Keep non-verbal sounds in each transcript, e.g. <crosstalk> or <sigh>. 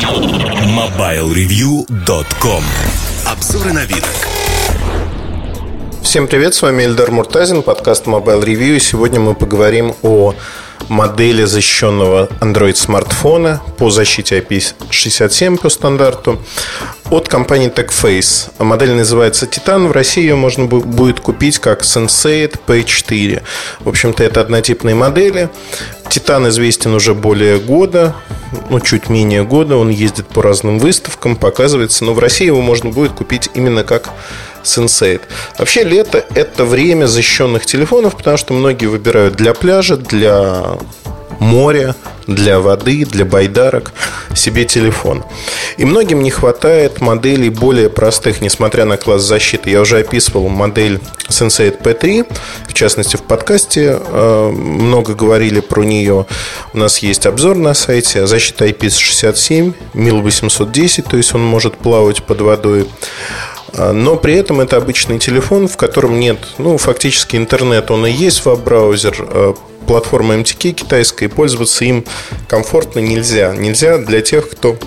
MobileReview.com Обзоры на вид. Всем привет, с вами Эльдар Муртазин, подкаст Mobile Review. И сегодня мы поговорим о модели защищенного Android смартфона по защите IP67 по стандарту от компании TechFace. Модель называется Titan. В России ее можно будет купить как Sensei P4. В общем-то, это однотипные модели. Титан известен уже более года, ну, чуть менее года. Он ездит по разным выставкам, показывается. Но в России его можно будет купить именно как Sensei. Вообще, лето – это время защищенных телефонов, потому что многие выбирают для пляжа, для моря, для воды, для байдарок себе телефон. И многим не хватает моделей более простых, несмотря на класс защиты. Я уже описывал модель Sensei P3, в частности в подкасте э, много говорили про нее. У нас есть обзор на сайте. Защита IP67, MIL 810, то есть он может плавать под водой. А, но при этом это обычный телефон, в котором нет, ну, фактически интернет, он и есть веб-браузер, а, платформа MTK китайская, и пользоваться им комфортно нельзя. Нельзя для тех, кто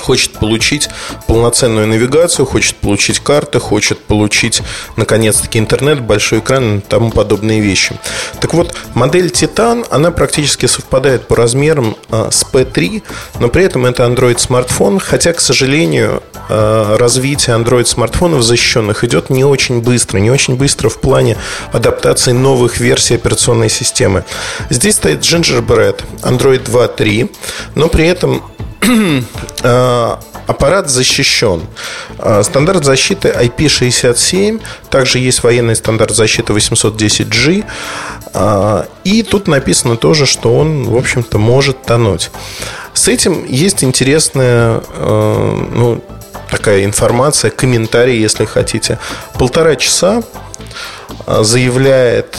хочет получить полноценную навигацию, хочет получить карты, хочет получить, наконец-таки, интернет, большой экран и тому подобные вещи. Так вот, модель Titan, она практически совпадает по размерам а, с P3, но при этом это Android-смартфон, хотя, к сожалению, а, развитие Android-смартфонов защищенных идет не очень быстро, не очень быстро в плане адаптации новых версий операционной системы. Здесь стоит Gingerbread Android 2.3, но при этом <clears throat> аппарат защищен. Э, стандарт защиты IP67, также есть военный стандарт защиты 810G. Э, и тут написано тоже, что он, в общем-то, может тонуть. С этим есть интересная ну, такая информация, комментарий, если хотите. Полтора часа заявляет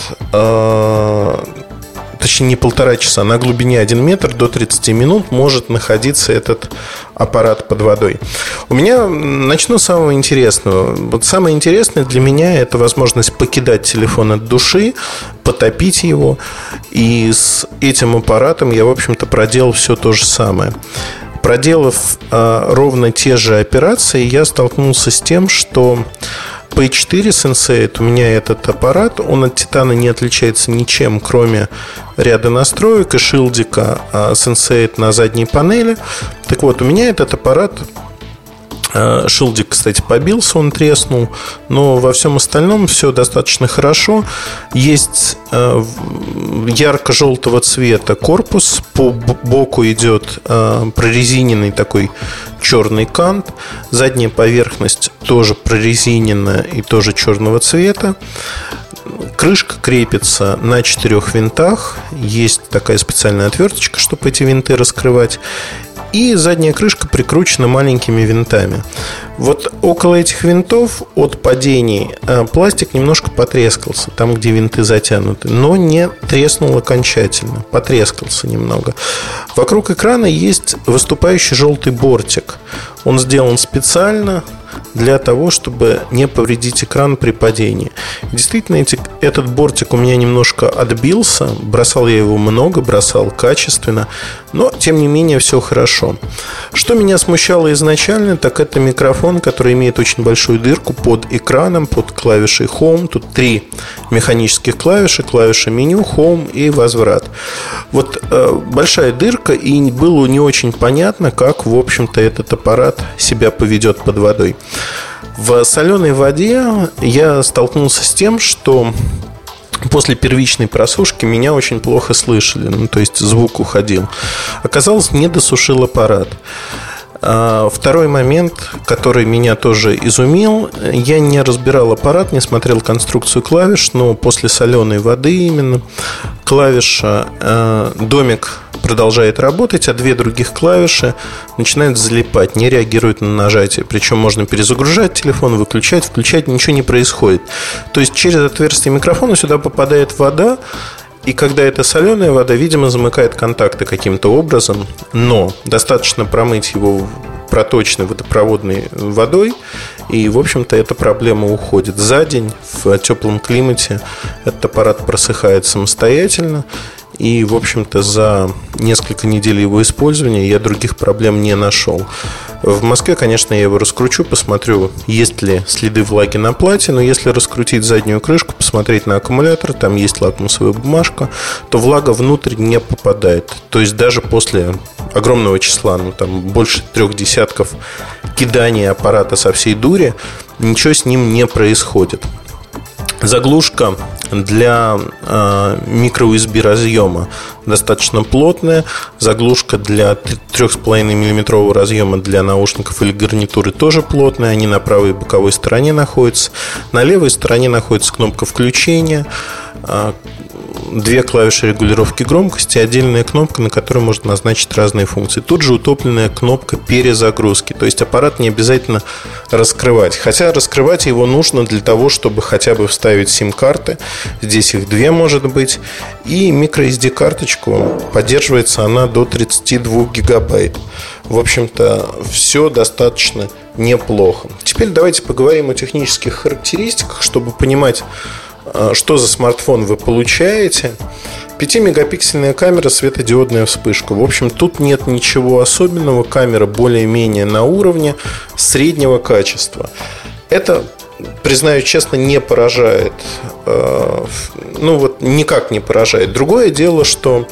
точнее не полтора часа, на глубине 1 метр до 30 минут может находиться этот аппарат под водой. У меня начну с самого интересного. Вот самое интересное для меня это возможность покидать телефон от души, потопить его. И с этим аппаратом я, в общем-то, проделал все то же самое. Проделав э, ровно те же операции, я столкнулся с тем, что P4 Sensei, у меня этот аппарат, он от Титана не отличается ничем, кроме ряда настроек и шилдика а Sensei на задней панели. Так вот, у меня этот аппарат шилдик, кстати, побился, он треснул, но во всем остальном все достаточно хорошо. Есть э, ярко-желтого цвета корпус, по боку идет э, прорезиненный такой черный кант, задняя поверхность тоже прорезиненная и тоже черного цвета. Крышка крепится на четырех винтах. Есть такая специальная отверточка, чтобы эти винты раскрывать. И задняя крышка прикручена маленькими винтами. Вот около этих винтов от падений э, пластик немножко потрескался, там, где винты затянуты, но не треснул окончательно, потрескался немного. Вокруг экрана есть выступающий желтый бортик. Он сделан специально для того, чтобы не повредить экран при падении. Действительно, эти, этот бортик у меня немножко отбился. Бросал я его много, бросал качественно. Но, тем не менее, все хорошо. Что меня смущало изначально, так это микрофон, который имеет очень большую дырку под экраном, под клавишей Home. Тут три механических клавиши. Клавиша меню, Home и возврат. Вот э, большая дырка, и было не очень понятно, как, в общем-то, этот аппарат себя поведет под водой. В соленой воде я столкнулся с тем, что после первичной просушки меня очень плохо слышали, ну, то есть звук уходил. Оказалось, не досушил аппарат. А, второй момент, который меня тоже изумил, я не разбирал аппарат, не смотрел конструкцию клавиш, но после соленой воды именно клавиша э, домик продолжает работать, а две других клавиши начинают залипать, не реагируют на нажатие. Причем можно перезагружать телефон, выключать, включать, ничего не происходит. То есть через отверстие микрофона сюда попадает вода, и когда это соленая вода, видимо, замыкает контакты каким-то образом, но достаточно промыть его проточной водопроводной водой, и, в общем-то, эта проблема уходит. За день в теплом климате этот аппарат просыхает самостоятельно, И, в общем-то, за несколько недель его использования я других проблем не нашел. В Москве, конечно, я его раскручу, посмотрю, есть ли следы влаги на плате, но если раскрутить заднюю крышку, посмотреть на аккумулятор, там есть лакмусовая бумажка, то влага внутрь не попадает. То есть даже после огромного числа, ну там больше трех десятков киданий аппарата со всей дури, ничего с ним не происходит. Заглушка для э, микро-USB разъема достаточно плотная. Заглушка для 3,5 мм разъема для наушников или гарнитуры тоже плотная. Они на правой боковой стороне находятся. На левой стороне находится кнопка включения. Две клавиши регулировки громкости, отдельная кнопка, на которой можно назначить разные функции. Тут же утопленная кнопка перезагрузки, то есть аппарат не обязательно раскрывать. Хотя раскрывать его нужно для того, чтобы хотя бы вставить сим-карты. Здесь их две может быть. И microSD карточку поддерживается она до 32 гигабайт. В общем-то, все достаточно неплохо. Теперь давайте поговорим о технических характеристиках, чтобы понимать, что за смартфон вы получаете. 5-мегапиксельная камера, светодиодная вспышка. В общем, тут нет ничего особенного. Камера более-менее на уровне среднего качества. Это, признаю честно, не поражает. А, ну вот никак не поражает. Другое дело, что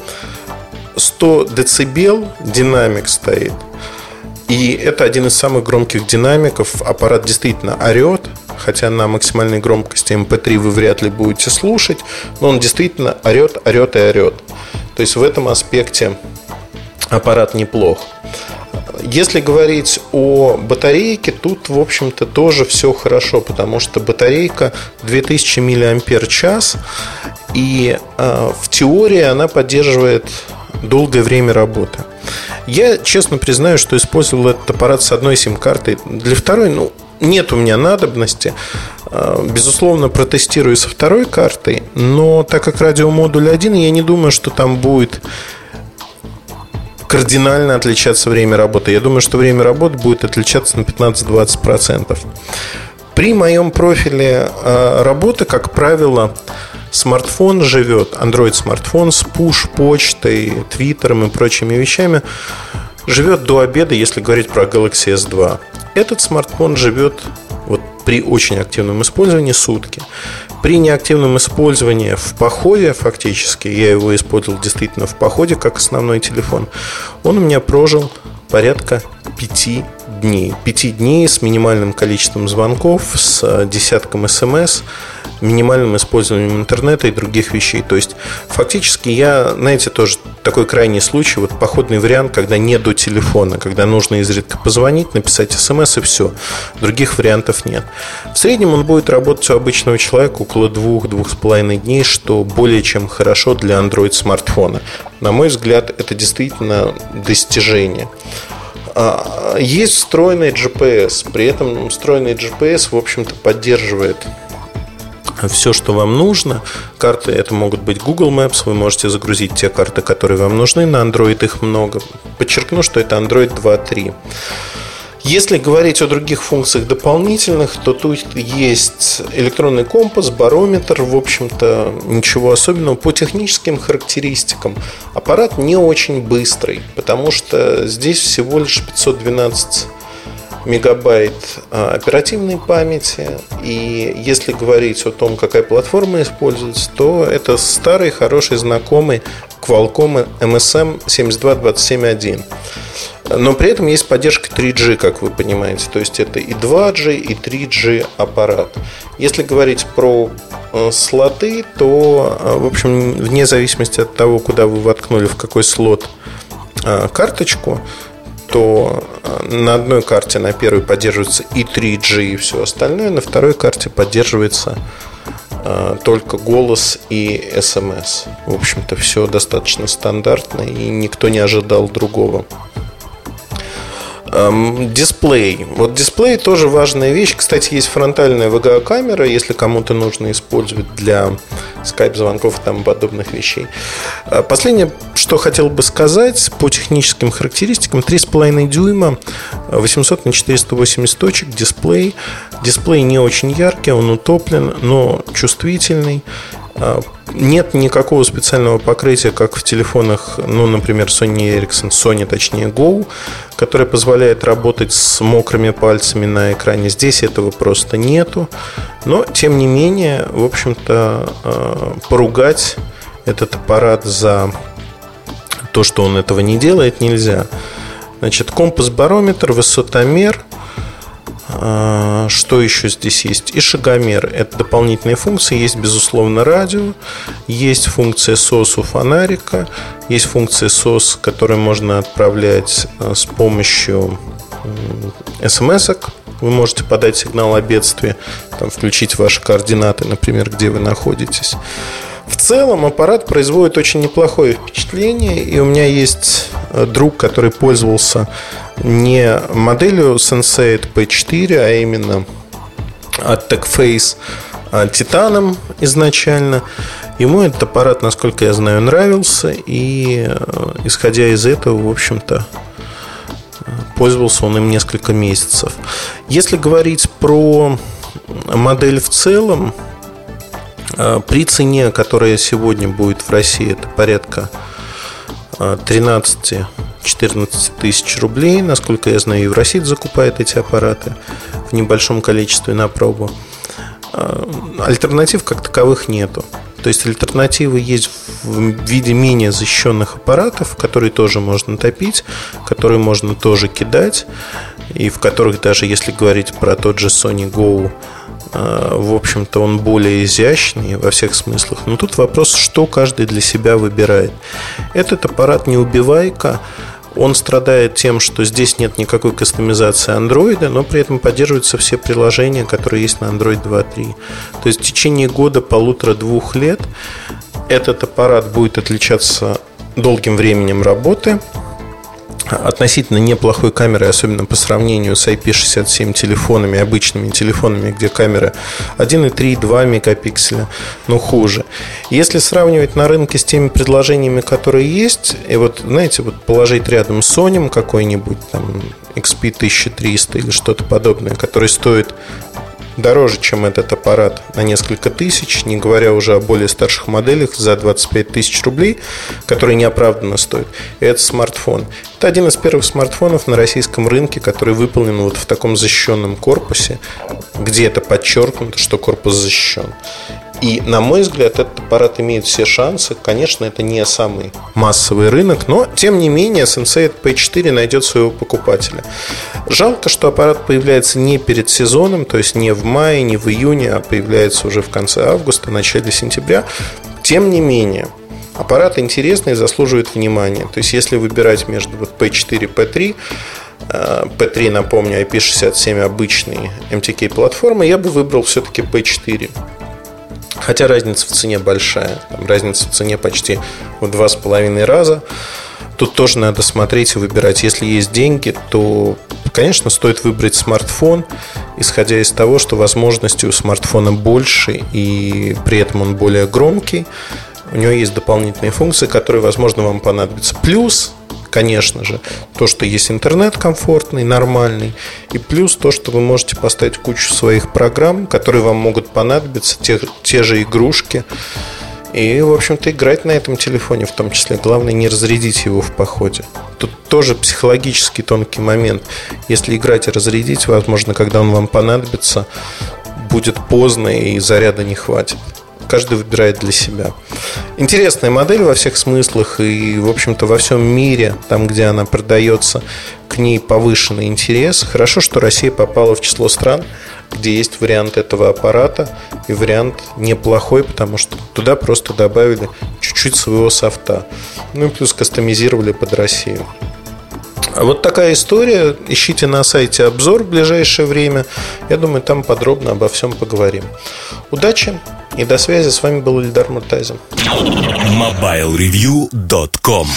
100 децибел динамик стоит. И это один из самых громких динамиков. Аппарат действительно орет хотя на максимальной громкости MP3 вы вряд ли будете слушать, но он действительно орет, орет и орет. То есть в этом аспекте аппарат неплох. Если говорить о батарейке, тут, в общем-то, тоже все хорошо, потому что батарейка 2000 мАч, и э, в теории она поддерживает долгое время работы. Я честно признаю, что использовал этот аппарат с одной сим-картой. Для второй, ну, нет у меня надобности. А, безусловно, протестирую со второй картой, но так как радиомодуль один, я не думаю, что там будет кардинально отличаться время работы. Я думаю, что время работы будет отличаться на 15-20%. При моем профиле а, работы, как правило, смартфон живет, Android смартфон с push-почтой, твиттером и прочими вещами, живет до обеда, если говорить про Galaxy S2. Этот смартфон живет вот при очень активном использовании сутки. При неактивном использовании в походе, фактически, я его использовал действительно в походе как основной телефон, он у меня прожил порядка пяти дней. Пяти дней с минимальным количеством звонков, с десятком смс, минимальным использованием интернета и других вещей. То есть, фактически, я, знаете, тоже такой крайний случай, вот походный вариант, когда не до телефона, когда нужно изредка позвонить, написать смс и все. Других вариантов нет. В среднем он будет работать у обычного человека около двух-двух с половиной дней, что более чем хорошо для Android смартфона. На мой взгляд, это действительно достижение. А, есть встроенный GPS, при этом встроенный GPS, в общем-то, поддерживает все, что вам нужно. Карты это могут быть Google Maps, вы можете загрузить те карты, которые вам нужны. На Android их много. Подчеркну, что это Android 2.3. Если говорить о других функциях дополнительных, то тут есть электронный компас, барометр, в общем-то, ничего особенного. По техническим характеристикам аппарат не очень быстрый, потому что здесь всего лишь 512 мегабайт а, оперативной памяти. И если говорить о том, какая платформа используется, то это старый, хороший, знакомый Qualcomm MSM 72271. Но при этом есть поддержка 3G, как вы понимаете. То есть это и 2G, и 3G аппарат. Если говорить про э, слоты, то, э, в общем, вне зависимости от того, куда вы воткнули, в какой слот э, карточку, то на одной карте, на первой поддерживается и 3G, и все остальное, на второй карте поддерживается только голос и смс. В общем-то, все достаточно стандартно, и никто не ожидал другого. Эм, дисплей. Вот дисплей тоже важная вещь. Кстати, есть фронтальная VGA-камера, если кому-то нужно использовать для скайп-звонков и тому подобных вещей. Э, последнее, что хотел бы сказать по техническим характеристикам. 3,5 дюйма, 800 на 480 точек, дисплей. Дисплей не очень яркий, он утоплен, но чувствительный. А, нет никакого специального покрытия, как в телефонах, ну, например, Sony Ericsson, Sony, точнее, Go, которое позволяет работать с мокрыми пальцами на экране. Здесь этого просто нету. Но, тем не менее, в общем-то, а, поругать этот аппарат за то, что он этого не делает, нельзя. Значит, компас-барометр, высотомер – что еще здесь есть? И шагомер. Это дополнительные функции. Есть, безусловно, радио. Есть функция SOS у фонарика. Есть функция SOS, которую можно отправлять а, с помощью смс -ок. Вы можете подать сигнал о бедствии, там, включить ваши координаты, например, где вы находитесь. В целом аппарат производит очень неплохое впечатление, и у меня есть э, друг, который пользовался не моделью Sensei P4, а именно от TechFace Титаном изначально. Ему этот аппарат, насколько я знаю, нравился, и э, исходя из этого, в общем-то, пользовался он им несколько месяцев. Если говорить про модель в целом, при цене, которая сегодня будет в России, это порядка 13 э, 14 тысяч рублей. Насколько я знаю, Евросид закупает эти аппараты в небольшом количестве на пробу. А, альтернатив как таковых нету. То есть альтернативы есть в виде менее защищенных аппаратов, которые тоже можно топить, которые можно тоже кидать, и в которых даже если говорить про тот же Sony Go, в общем-то, он более изящный во всех смыслах. Но тут вопрос, что каждый для себя выбирает. Этот аппарат не убивайка, он страдает тем, что здесь нет никакой кастомизации андроида, но при этом поддерживаются все приложения, которые есть на Android 2.3. То есть в течение года, полутора-двух лет этот аппарат будет отличаться долгим временем работы – относительно неплохой камерой, особенно по сравнению с IP67 телефонами, обычными телефонами, где камера 1,3, 2 мегапикселя, но хуже. Если сравнивать на рынке с теми предложениями, которые есть, и вот, знаете, вот положить рядом Sony какой-нибудь там XP1300 или что-то подобное, который стоит дороже, чем этот аппарат на несколько тысяч, не говоря уже о более старших моделях за 25 тысяч рублей, которые неоправданно стоят. Это смартфон. Это один из первых смартфонов на российском рынке, который выполнен вот в таком защищенном корпусе, где это подчеркнуто, что корпус защищен. И, на мой взгляд, этот аппарат имеет все шансы. Конечно, это не самый массовый рынок, но, тем не менее, Sensei P4 найдет своего покупателя. Жалко, что аппарат появляется не перед сезоном, то есть не в мае, не в июне, а появляется уже в конце августа, начале сентября. Тем не менее, аппарат интересный и заслуживает внимания. То есть, если выбирать между вот P4 и P3, P3, напомню, IP67 обычный MTK платформы, я бы выбрал все-таки P4. Хотя разница в цене большая. Там разница в цене почти в два с половиной раза. Тут тоже надо смотреть и выбирать. Если есть деньги, то, конечно, стоит выбрать смартфон, исходя из того, что возможности у смартфона больше и при этом он более громкий. У него есть дополнительные функции, которые, возможно, вам понадобятся. Плюс конечно же, то, что есть интернет комфортный, нормальный, и плюс то, что вы можете поставить кучу своих программ, которые вам могут понадобиться, те, те же игрушки, и, в общем-то, играть на этом телефоне в том числе. Главное, не разрядить его в походе. Тут тоже психологический тонкий момент. Если играть и разрядить, возможно, когда он вам понадобится, будет поздно и заряда не хватит каждый выбирает для себя. Интересная модель во всех смыслах и, в общем-то, во всем мире, там, где она продается, к ней повышенный интерес. Хорошо, что Россия попала в число стран, где есть вариант этого аппарата и вариант неплохой, потому что туда просто добавили чуть-чуть своего софта. Ну и плюс кастомизировали под Россию. Вот такая история. Ищите на сайте обзор в ближайшее время. Я думаю, там подробно обо всем поговорим. Удачи и до связи. С вами был Ильдар Муртазин. MobileReview.com